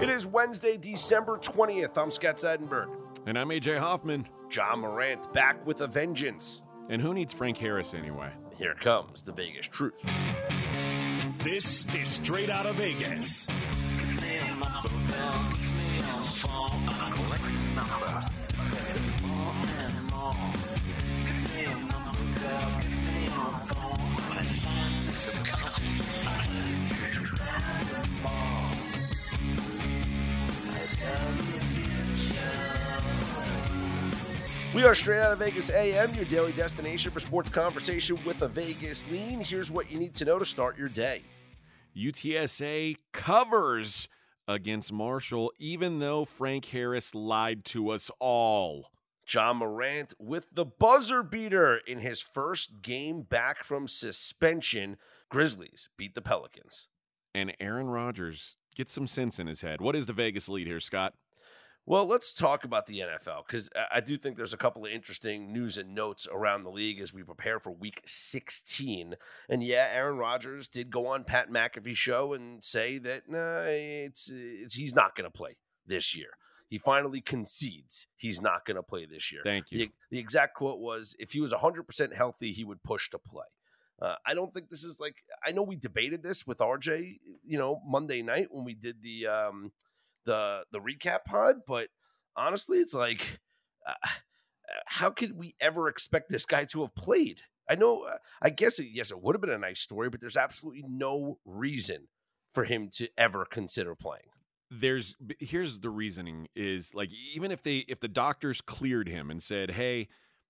It is Wednesday, December 20th. I'm Scott Seidenberg. And I'm AJ Hoffman. Ja Morant back with a vengeance. And who needs Frank Harris anyway? Here comes the Vegas truth. This is straight out of Vegas. We are straight out of Vegas AM, your daily destination for sports conversation with a Vegas lean. Here's what you need to know to start your day. UTSA covers against Marshall, even though Frank Harris lied to us all. Ja Morant with the buzzer beater in his first game back from suspension. Grizzlies beat the Pelicans. And Aaron Rodgers gets some sense in his head. What is the Vegas lead here, Scott? Well, let's talk about the NFL because I do think there's a couple of interesting news and notes around the league as we prepare for Week 16. And yeah, Aaron Rodgers did go on Pat McAfee show and say that nah, it's, it's he's not going to play this year. He finally concedes he's not going to play this year. Thank you. The, the, exact quote was, "If he was 100% healthy, he would push to play." Uh, I don't think this is like I know we debated this with RJ, you know, Monday night when we did the. Um, the the recap pod, but honestly, it's like, uh, how could we ever expect this guy to have played? I know, uh, I guess, it, yes, it would have been a nice story, but there's absolutely no reason for him to ever consider playing. There's here's the reasoning is like even if they if the doctors cleared him and said, "Hey,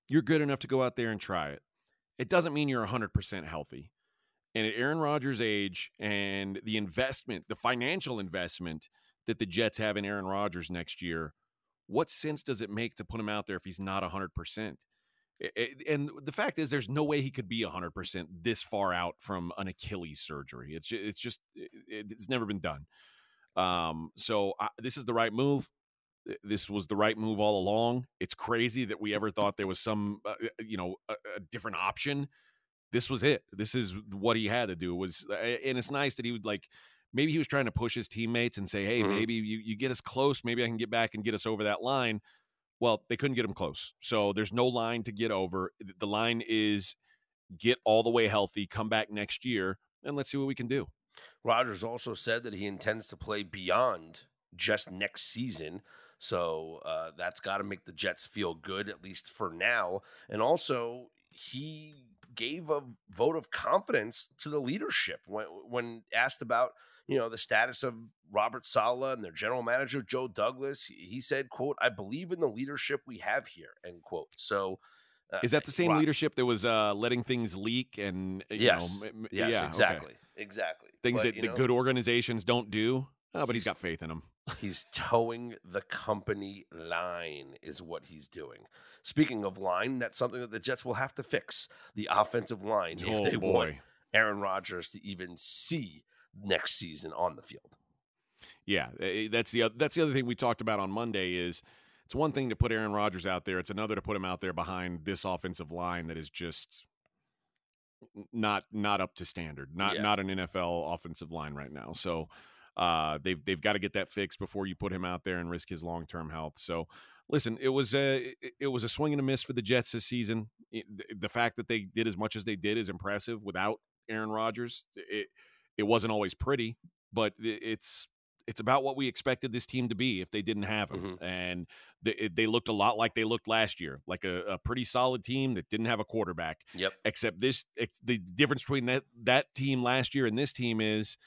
you're good enough to go out there and try it," it doesn't mean you're 100% healthy. And at Aaron Rodgers' age and the investment, the financial investment that the Jets have in Aaron Rodgers next year, what sense does it make to put him out there if he's not 100%? And the fact is, there's no way he could be 100% this far out from an Achilles surgery. It's just, it's just, it's never been done. Um, so I, this is the right move. This was the right move all along. It's crazy that we ever thought there was some, uh, you know, a, a different option. This was it. This is what he had to do. Was and it's nice that he would like maybe he was trying to push his teammates and say, hey, mm-hmm. maybe you, you get us close. Maybe I can get back and get us over that line. Well, they couldn't get him close. So there's no line to get over. The line is get all the way healthy, come back next year, and let's see what we can do. Rodgers also said that he intends to play beyond just next season. So uh, that's got to make the Jets feel good, at least for now. And also, he gave a vote of confidence to the leadership when, when asked about you know the status of Robert Saleh and their general manager Joe Douglas. He said, "quote I believe in the leadership we have here." End quote. So. Uh, Is that the same leadership that was uh, letting things leak and yes, know, yes, yeah, exactly, okay. exactly. Things but, that the know, good organizations don't do. Oh, but he's, he's got faith in him. he's toeing the company line, is what he's doing. Speaking of line, that's something that the Jets will have to fix the offensive line oh, if they boy. want Aaron Rodgers to even see next season on the field. Yeah, eh, eh, that's the that's the other thing we talked about on Monday is it's one thing to put Aaron Rodgers out there, it's another to put him out there behind this offensive line that is just not not up to standard. Not yeah. not an NFL offensive line right now. So uh, they've they've got to get that fixed before you put him out there and risk his long term health. So, listen, it was a it was a swing and a miss for the Jets this season. It, the fact that they did as much as they did is impressive without Aaron Rodgers. It it wasn't always pretty, but it's it's about what we expected this team to be if they didn't have him. Mm-hmm. And they, they, looked a lot like they looked last year, like a, a, pretty solid team that didn't have a quarterback. Yep. Except this, the difference between that that team last year and this team is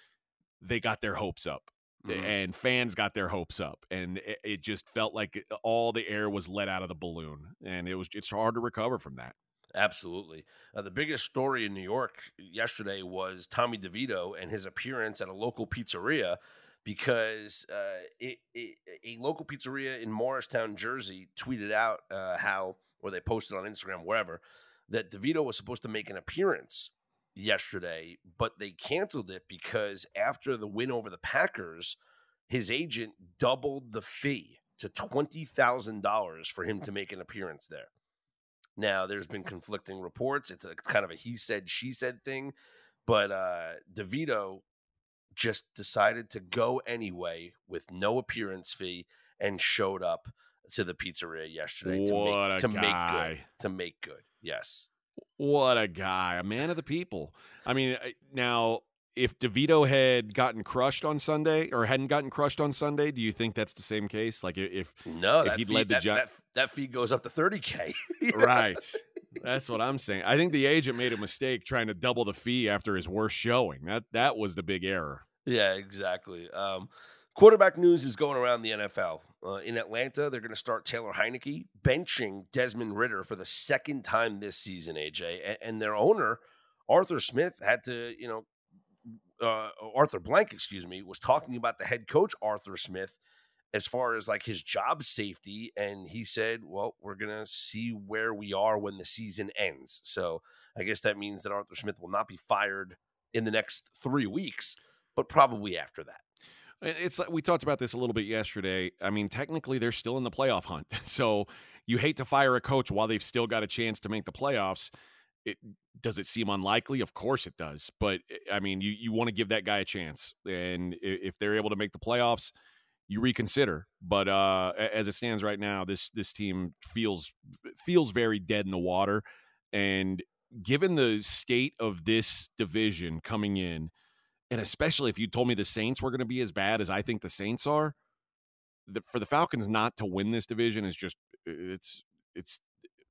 they got their hopes up. Mm-hmm. And fans got their hopes up, and it, it just felt like uh, all the air was let out of the balloon, and it was it's hard to recover from that. Absolutely. Uh, the biggest story in New York yesterday was Tommy DeVito and his appearance at a local pizzeria because uh, it, it, a local pizzeria in Morristown, Jersey, tweeted out uh, how, or they posted on Instagram, wherever, that DeVito was supposed to make an appearance yesterday, but they canceled it because after the win over the Packers, his agent doubled the fee to $20,000 for him to make an appearance there. Now, there's been conflicting reports. It's a kind of a he said, she said thing, but uh, DeVito just decided to go anyway with no appearance fee and showed up to the pizzeria yesterday to make to make good. To make good. Yes. What a guy, a man of the people. I mean, now if DeVito had gotten crushed on Sunday or hadn't gotten crushed on Sunday, do you think that's the same case? Like if No, If that he'd fee, led the that, Gi- that, that fee goes up to 30K. right, that's what I'm saying. I think the agent made a mistake trying to double the fee after his worst showing. That that was the big error. Yeah, exactly. Um, quarterback news is going around the NFL. Uh, in Atlanta, they're going to start Taylor Heinicke benching Desmond Ridder for the second time this season. AJ and, and their owner Arthur Smith had to, you know, uh, Arthur Blank, excuse me, was talking about the head coach Arthur Smith as far as like his job safety, and he said, "Well, we're gonna see where we are when the season ends." So I guess that means that Arthur Smith will not be fired in the next three weeks, but probably after that. It- It's like we talked about this a little bit yesterday. I mean, technically, they're still in the playoff hunt. So you hate to fire a coach while they've still got a chance to make the playoffs. It does it seem unlikely? Of course it does. But eh, I mean, you you want to give that guy a chance, and if they're able to make the playoffs, you reconsider. But uh, as it stands right now, this this team feels feels very dead in the water, and given the state of this division coming in, and especially if you told me the Saints were going to be as bad as I think the Saints are, the, for the Falcons not to win this division is just it's it's.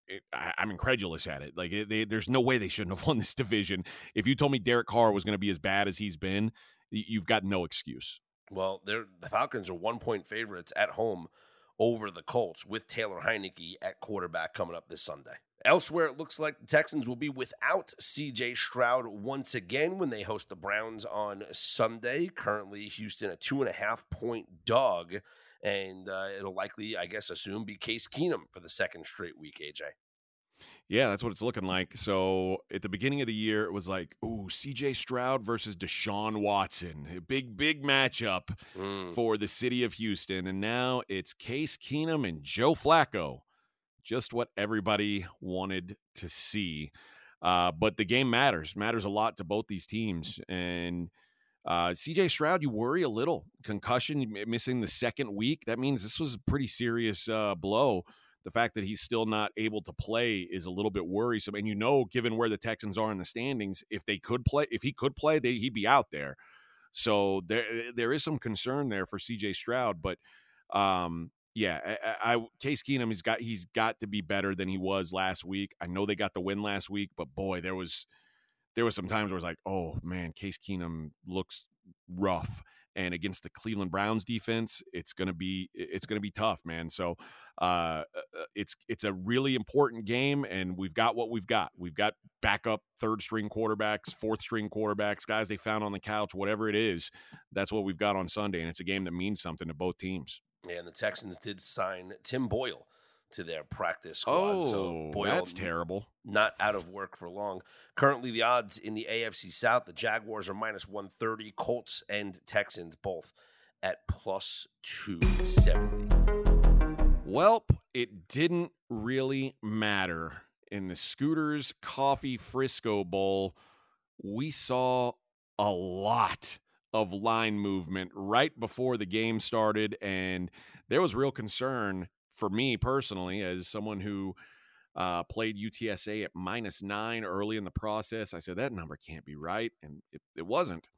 It, I, I'm incredulous at it. Like they, there's no way they shouldn't have won this division. If you told me Derek Carr was going to be as bad as he's been, you've got no excuse. Well, the Falcons are one point favorites at home over the Colts with Taylor Heinicke at quarterback coming up this Sunday. Elsewhere, it looks like the Texans will be without CJ Stroud once again when they host the Browns on Sunday. Currently, Houston a two and a half point dog, and uh, it'll likely, I guess, assume be Case Keenum for the second straight week. AJ. Yeah, that's what it's looking like. So at the beginning of the year, it was like, ooh, CJ Stroud versus Deshaun Watson. A big, big matchup Mm. for the city of Houston. And now it's Case Keenum and Joe Flacco. Just what everybody wanted to see. Uh, but the game matters, matters a lot to both these teams. And uh, CJ Stroud, you worry a little. Concussion, missing the second week. That means this was a pretty serious uh, blow. The fact that he's still not able to play is a little bit worrisome. And you know, given where the Texans are in the standings, if they could play, if he could play, they, he'd be out there. So there there is some concern there for CJ Stroud, but um, yeah, I, I Case Keenum he's got he's got to be better than he was last week. I know they got the win last week, but boy, there was there was some times where it's like, oh man, Case Keenum looks rough. And against the Cleveland Browns defense, it's gonna be it's gonna be tough, man. So uh, it's it's a really important game, and we've got what we've got. We've got backup third string quarterbacks, fourth string quarterbacks, guys they found on the couch, whatever it is. That's what we've got on Sunday, and it's a game that means something to both teams. And the Texans did sign Tim Boyle to their practice squad. so Oh, Boyle that's terrible. not out of work for long. Currently, the odds in the AFC South, the Jaguars are minus 130, Colts and Texans both at plus 270. Welp, it didn't really matter. In the Scooters Coffee Frisco Bowl, we saw a lot of line movement right before the game started. And there was real concern for me personally, as someone who uh, played UTSA at minus nine early in the process. I said, that number can't be right. And it, it wasn't.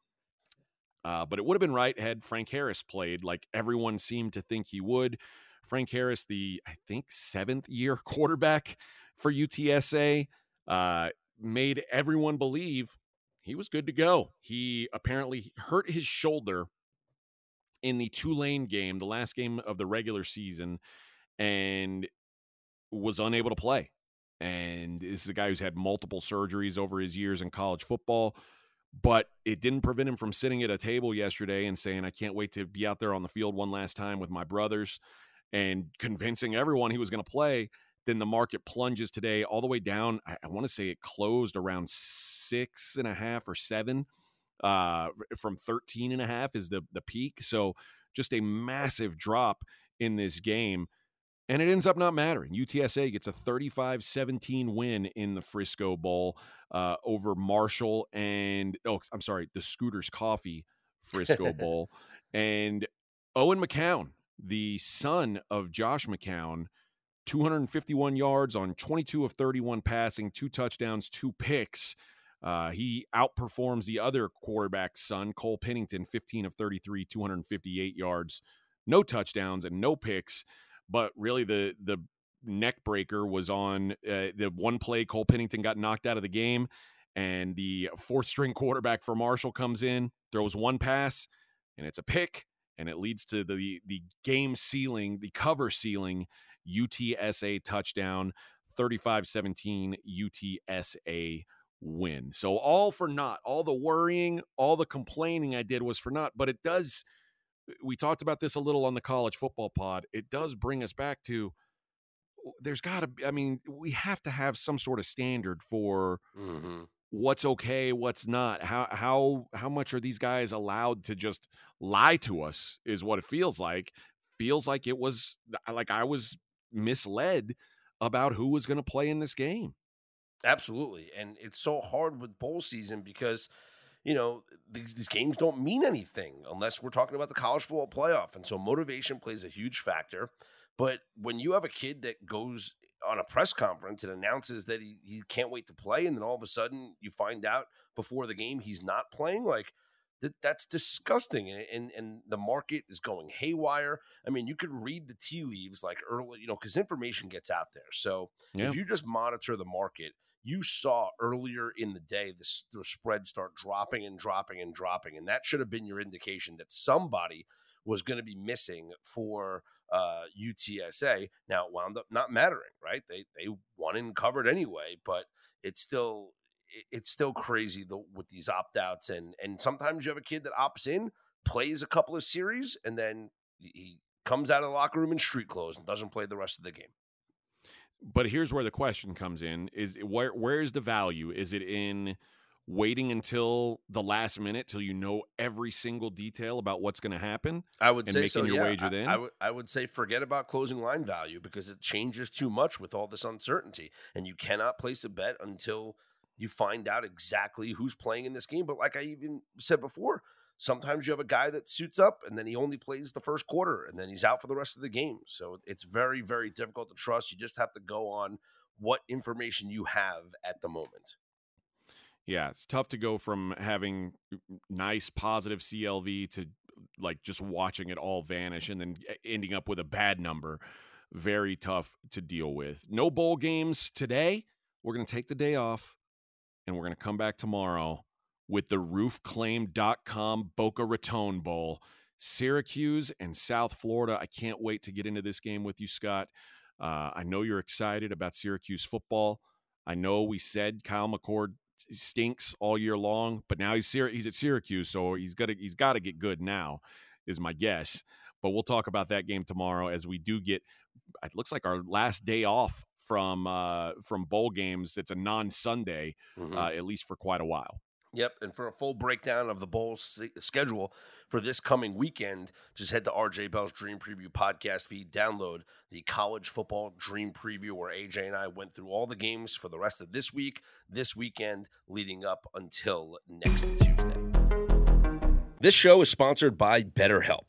Uh, but it would have been right had Frank Harris played like everyone seemed to think he would. Frank Harris, the I think seventh year quarterback for UTSA, uh, made everyone believe he was good to go. He apparently hurt his shoulder in the Tulane game, the last game of the regular season, and was unable to play. And this is a guy who's had multiple surgeries over his years in college football, but it didn't prevent him from sitting at a table yesterday and saying, I can't wait to be out there on the field one last time with my brothers and convincing everyone he was going to play. Then the market plunges today all the way down. I, I want to say it closed around six and a half or seven uh, from 13 and a half is the, the peak. So just a massive drop in this game. And it ends up not mattering. UTSA gets a 35 17 win in the Frisco Bowl uh, over Marshall and, oh, I'm sorry, the Scooters Coffee Frisco Bowl. And Owen McCown, the son of Josh McCown, 251 yards on 22 of 31 passing, two touchdowns, two picks. Uh, he outperforms the other quarterback's son, Cole Pennington, 15 of 33, 258 yards, no touchdowns and no picks. But really, the the neck breaker was on uh, the one play. Cole Pennington got knocked out of the game, and the fourth string quarterback for Marshall comes in, throws one pass, and it's a pick, and it leads to the the game sealing, the cover sealing UTSA touchdown, 35-17 UTSA win. So all for naught. All the worrying, all the complaining I did was for naught, but it does we talked about this a little on the college football pod. It does bring us back to there's got to be I mean, we have to have some sort of standard for Mm-hmm. what's okay, what's not. How how how much are these guys allowed to just lie to us is what it feels like. Feels like it was like I was misled about who was going to play in this game. Absolutely. And it's so hard with bowl season because, you know, these, these games don't mean anything unless we're talking about the college football playoff. And so motivation plays a huge factor. But when you have a kid that goes on a press conference and announces that he, he can't wait to play, and then all of a sudden you find out before the game he's not playing, like that, that's disgusting. And, and and the market is going haywire. I mean, you could read the tea leaves like early, you know, because information gets out there. So Yeah. if you just monitor the market, you saw earlier in the day this the spread start dropping and dropping and dropping, and that should have been your indication that somebody was going to be missing for uh, UTSA. Now it wound up not mattering, right? They they won and covered anyway, but it's still it's still crazy the, with these opt outs, and and sometimes you have a kid that opts in, plays a couple of series, and then he- comes out of the locker room in street clothes and doesn't play the rest of the game. But here's where the question comes in: Is where where is the value? Is it in waiting until the last minute till you know every single detail about what's going to happen? I would say making so, your yeah. wager then? I would I would say forget about closing line value because it changes too much with all this uncertainty, and you cannot place a bet until you find out exactly who's playing in this game. But like I even said before, sometimes you have a guy that suits up and then he only plays the first quarter and then he's out for the rest of the game. So it's very very difficult to trust. You just have to go on what information you have at the moment. Yeah, it's tough to go from having nice positive CLV to like just watching it all vanish and then ending up with a bad number. Very tough to deal with. No bowl games today. We're going to take the day off and we're going to come back tomorrow with the roofclaim.com Boca Raton Bowl. Syracuse and South Florida. I can't wait to get into this game with you, Scott. Uh, I know you're excited about Syracuse football. I know we said Kyle McCord stinks all year long, but now he's he's at Syracuse, so he's got to he's got to get good now, is my guess. But we'll talk about that game tomorrow as we do get. It looks like our last day off from uh, from bowl games. It's a non Sunday, Mhm. uh, at least for quite a while. Yep. And for a full breakdown of the bowl schedule for this coming weekend, just head to RJ Bell's Dream Preview podcast feed. Download the college football Dream Preview, where AJ and I went through all the games for the rest of this week, this weekend, leading up until next Tuesday. This show is sponsored by BetterHelp.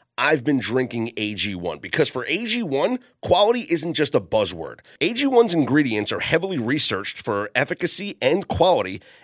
I've been drinking AG1 because for AG1, quality isn't just a buzzword. AG1's ingredients are heavily researched for efficacy and quality,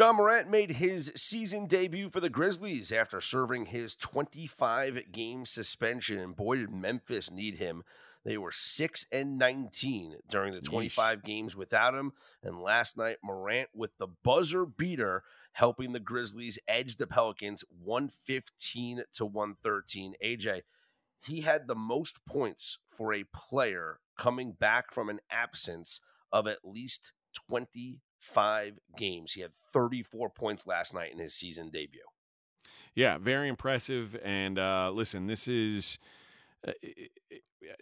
Ja Morant made his season debut for the Grizzlies after serving his 25-game suspension, and boy, did Memphis need him. They were 6 and 19 during the 25 Yeesh. games without him. And last night, Morant with the buzzer beater helping the Grizzlies edge the Pelicans 115 to 113. AJ, he had the most points for a player coming back from an absence of at least 25 games. He had 34 points last night in his season debut. Yeah, very impressive. And uh, listen, this is. Uh,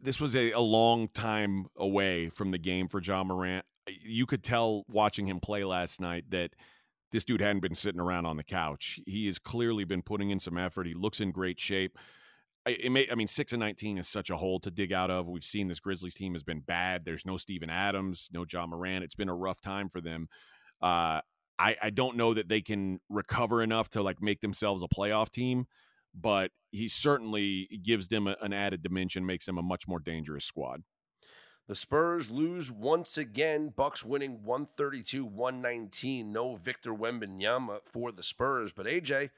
this was a, a long time away from the game for Ja Morant. You could tell watching him play last night that this dude hadn't been sitting around on the couch. He has clearly been putting in some effort. He looks in great shape. I, may, I mean, six and nineteen is such a hole to dig out of. We've seen this Grizzlies team has been bad. There's no Steven Adams, no John Moran. It's been a rough time for them. Uh, I, I don't know that they can recover enough to like make themselves a playoff team but he certainly gives them a, an added dimension, makes them a much more dangerous squad. The Spurs lose once again. Bucks winning 132-119. No Victor Wembanyama for the Spurs, but AJ,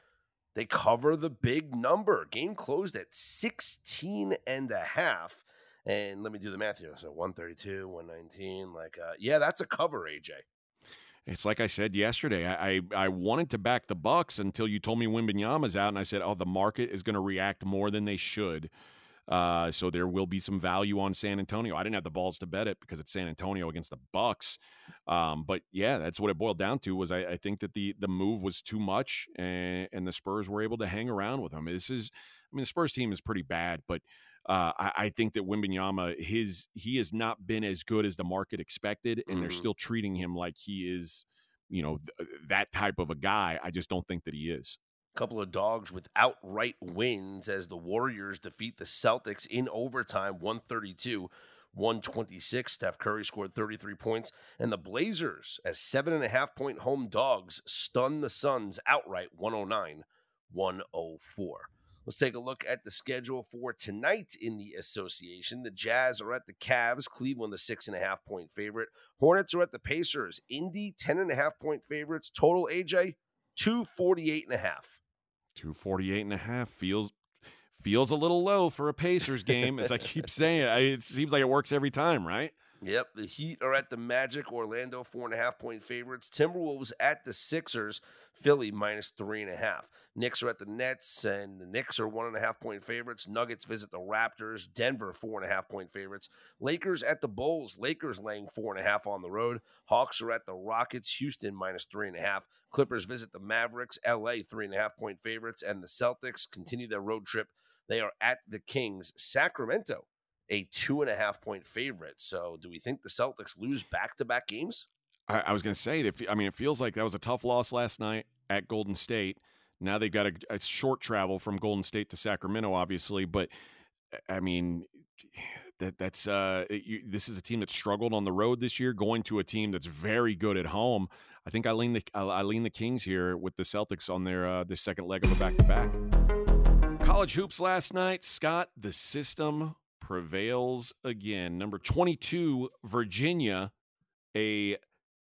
they cover the big number. Game closed at 16 and a half. And let me do the math here. So 132, 119, like uh, yeah, that's a cover, AJ. It's like I said yesterday. I, I, I wanted to back the Bucks until you told me Wembanyama's out, and I said, "Oh, the market is going to react more than they should." Uh, so there will be some value on San Antonio. I didn't have the balls to bet it because it's San Antonio against the Bucks. Um, but yeah, that's what it boiled down to. Was I, I think that the the move was too much, and, and the Spurs were able to hang around with them. This is, I mean, the Spurs team is pretty bad, but uh, I, I, think that Wembanyama, his he has not been as good as the market expected, and mm-hmm. they're still treating him like he is, you know, th- that type of a guy. I just don't think that he is. Couple of dogs with outright wins as the Warriors defeat the Celtics in overtime, 132 126. Steph Curry scored 33 points, and the Blazers, as seven and a half point home dogs, stun the Suns outright 109 104. Let's take a look at the schedule for tonight in the association. The Jazz are at the Cavs, Cleveland, the six and a half point favorite. Hornets are at the Pacers, Indy, 10 and a half point favorites. Total AJ, 248 and a half. 248 and a half feels feels a little low for a Pacers game, as I keep saying. It seems like it works every time, right? Yep, the Heat are at the Magic, Orlando four and a half point favorites. Timberwolves at the Sixers, Philly minus three and a half. Knicks are at the Nets, and the Knicks are one and a half point favorites. Nuggets visit the Raptors, Denver four and a half point favorites. Lakers at the Bulls, Lakers laying four and a half on the road. Hawks are at the Rockets, Houston minus three and a half. Clippers visit the Mavericks, LA three and a half point favorites, and the Celtics continue their road trip. They are at the Kings, Sacramento a two and a half point favorite. So, do we think the Celtics lose back to back games? I, I was going to say, if I mean, it feels like that was a tough loss last night at Golden State. Now they've got a, a short travel from Golden State to Sacramento, obviously, but I mean, that that's uh, you, this is a team that struggled on the road this year, going to a team that's very good at home. I think I lean the I lean the Kings here with the Celtics on their uh, second leg of a back to back. College hoops last night, Scott. The system prevails again. Number 22, Virginia, a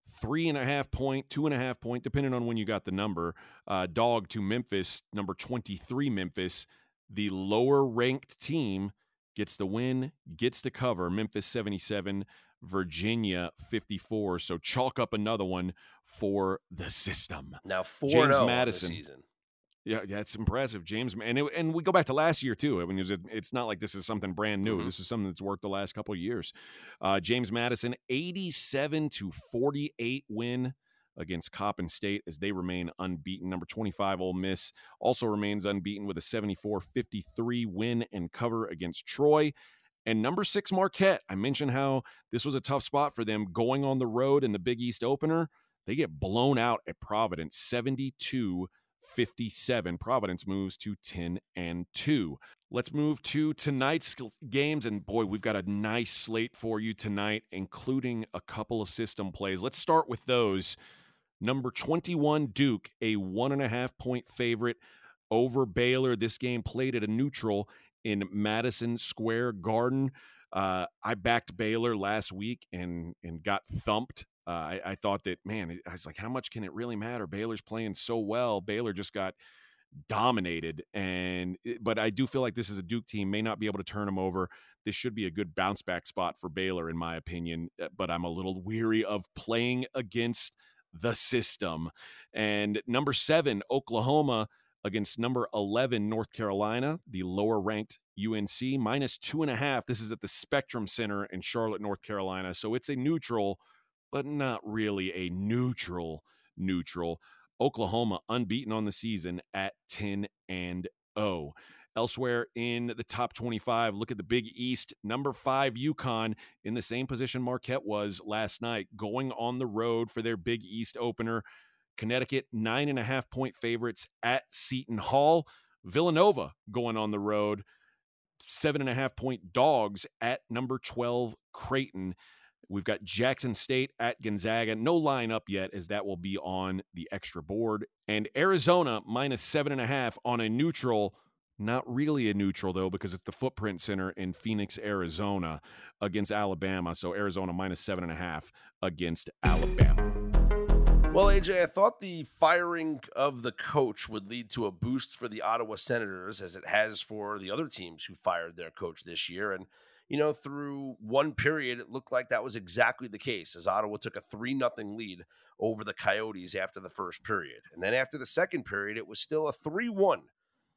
three and a half point, two and a half point, depending on when you got the number, uh, dog to Memphis, number 23, Memphis, the lower ranked team gets the win, gets to cover. Memphis 77, Virginia 54. So chalk up another one for the system. Now four James Madison Madison. season. Yeah, yeah, it's impressive, James. And it, and we go back to last year too. I mean, it was, it's not like this is something brand new. Mhm. This is something that's worked the last couple of years. Uh, James Madison, eighty-seven to forty-eight win against Coppin State as they remain unbeaten. Number twenty-five, Ole Miss also remains unbeaten with a 74-53 win and cover against Troy. And number six, Marquette. I mentioned how this was a tough spot for them going on the road in the Big East opener. They get blown out at Providence, 72 57. Providence moves to 10 and 2. Let's move to tonight's games. And boy, we've got a nice slate for you tonight, including a couple of system plays. Let's start with those. Number 21, Duke, a one and a half point favorite over Baylor. This game played at a neutral in Madison Square Garden. Uh, I backed Baylor last week and and got thumped. Uh, I, I thought that man, I was like, how much can it really matter? Baylor's playing so well. Baylor just got dominated, and but I do feel like this is a Duke team may not be able to turn them over. This should be a good bounce back spot for Baylor, in my opinion. uh, But I'm a little weary of playing against the system. And number seven, Oklahoma against number 11 North Carolina, the lower ranked UNC, minus two and a half. This is at the Spectrum Center in Charlotte, North Carolina. So it's a neutral, but not really a neutral neutral. Oklahoma unbeaten on the season at 10 and 0. Elsewhere in the top 25, look at the Big East. Number five, UConn, in the same position Marquette was last night, going on the road for their Big East opener. Connecticut, nine and a half point favorites at Seton Hall. Villanova going on the road, seven and a half point dogs at number 12, Creighton. We've got Jackson State at Gonzaga. No line up yet, as that will be on the extra board. And Arizona minus seven and a half on a neutral. Not really a neutral, though, because it's the Footprint Center in Phoenix, Arizona against Alabama. So Arizona minus seven and a half against Alabama. Well, AJ, I thought the firing of the coach would lead to a boost for the Ottawa Senators, as it has for the other teams who fired their coach this year. And, you know, through one period, it looked like that was exactly the case, as Ottawa took a 3 0 lead over the Coyotes after the first period. And then after the second period, it was still a 3 1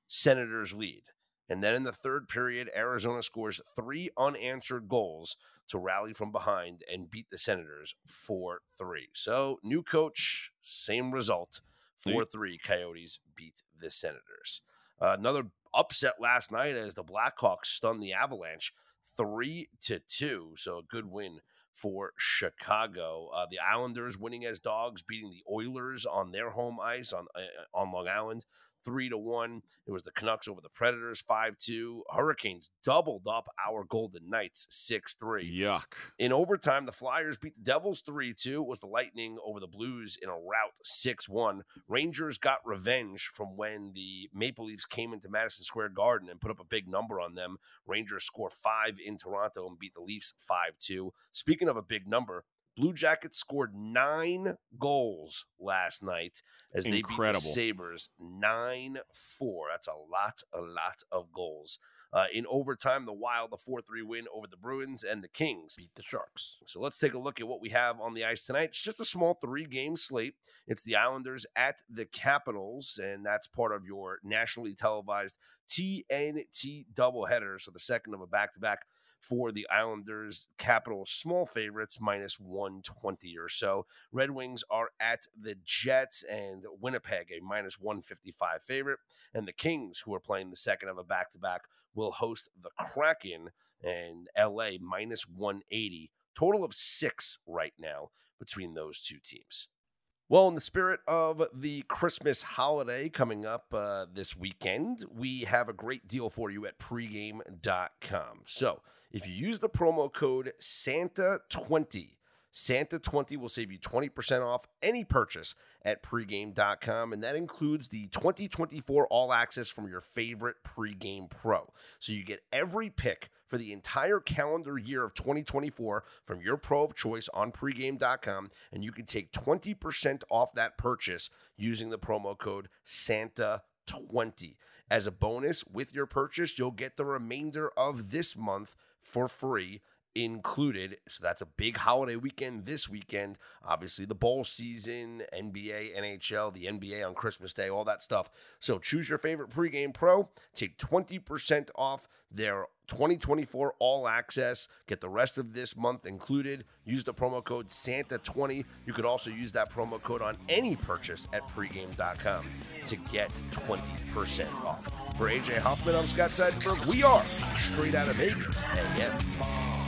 Senators lead. And then in the third period, Arizona scores three unanswered goals to rally from behind and beat the Senators 4 3. So, new coach, same result 4 3. Coyotes beat the Senators. Uh, another upset last night as the Blackhawks stunned the Avalanche 3 to 2. So, a good win for Chicago. Uh, the Islanders winning as dogs, beating the Oilers on their home ice on, uh, on Long Island three to one. It was the Canucks over the Predators, five two. Hurricanes doubled up our Golden Knights, six three. Yuck. In overtime, the Flyers beat the Devils 3 2. It was the Lightning over the Blues in a rout 6 1. Rangers got revenge from when the Maple Leafs came into Madison Square Garden and put up a big number on them. Rangers score five in Toronto and beat the Leafs 5 2. Speaking of a big number, Blue Jackets scored nine goals last night as they Incredible. beat the Sabres 9 4. That's a lot, a lot of goals. Uh, in overtime, the Wild, the 4 3 win over the Bruins, and the Kings beat the Sharks. So let's take a look at what we have on the ice tonight. It's just a small three game slate. It's the Islanders at the Capitals, and that's part of your nationally televised TNT doubleheader. So the second of a back to back for the Islanders. Capitals small favorites minus 120 or so. Red Wings are at the Jets and Winnipeg a minus 155 favorite. And the Kings, who are playing the second of a back to back, will host the Kraken and LA minus 180. Total of six right now between those two teams. Well, in the spirit of the Christmas holiday coming up uh, this weekend, we have a great deal for you at pregame.com. So if you use the promo code SANTA20, Santa20 will save you 20% off any purchase at pregame.com, and that includes the 2024 All Access from your favorite pregame pro. So you get every pick for the entire calendar year of 2024 from your pro of choice on pregame.com, and you can take 20% off that purchase using the promo code SANTA20. 20. As a bonus, with your purchase, you'll get the remainder of this month for free included. So that's a big holiday weekend this weekend. Obviously, the bowl season, NBA, NHL, the NBA on Christmas Day, all that stuff. So choose your favorite pregame pro, take 20% off their 2024 all access. Get the rest of this month included. Use the promo code SANTA20. You could also use that promo code on any purchase at pregame.com to get 20% off. For AJ Hoffman, I'm Scott Seidenberg. We are straight out of Vegas AM.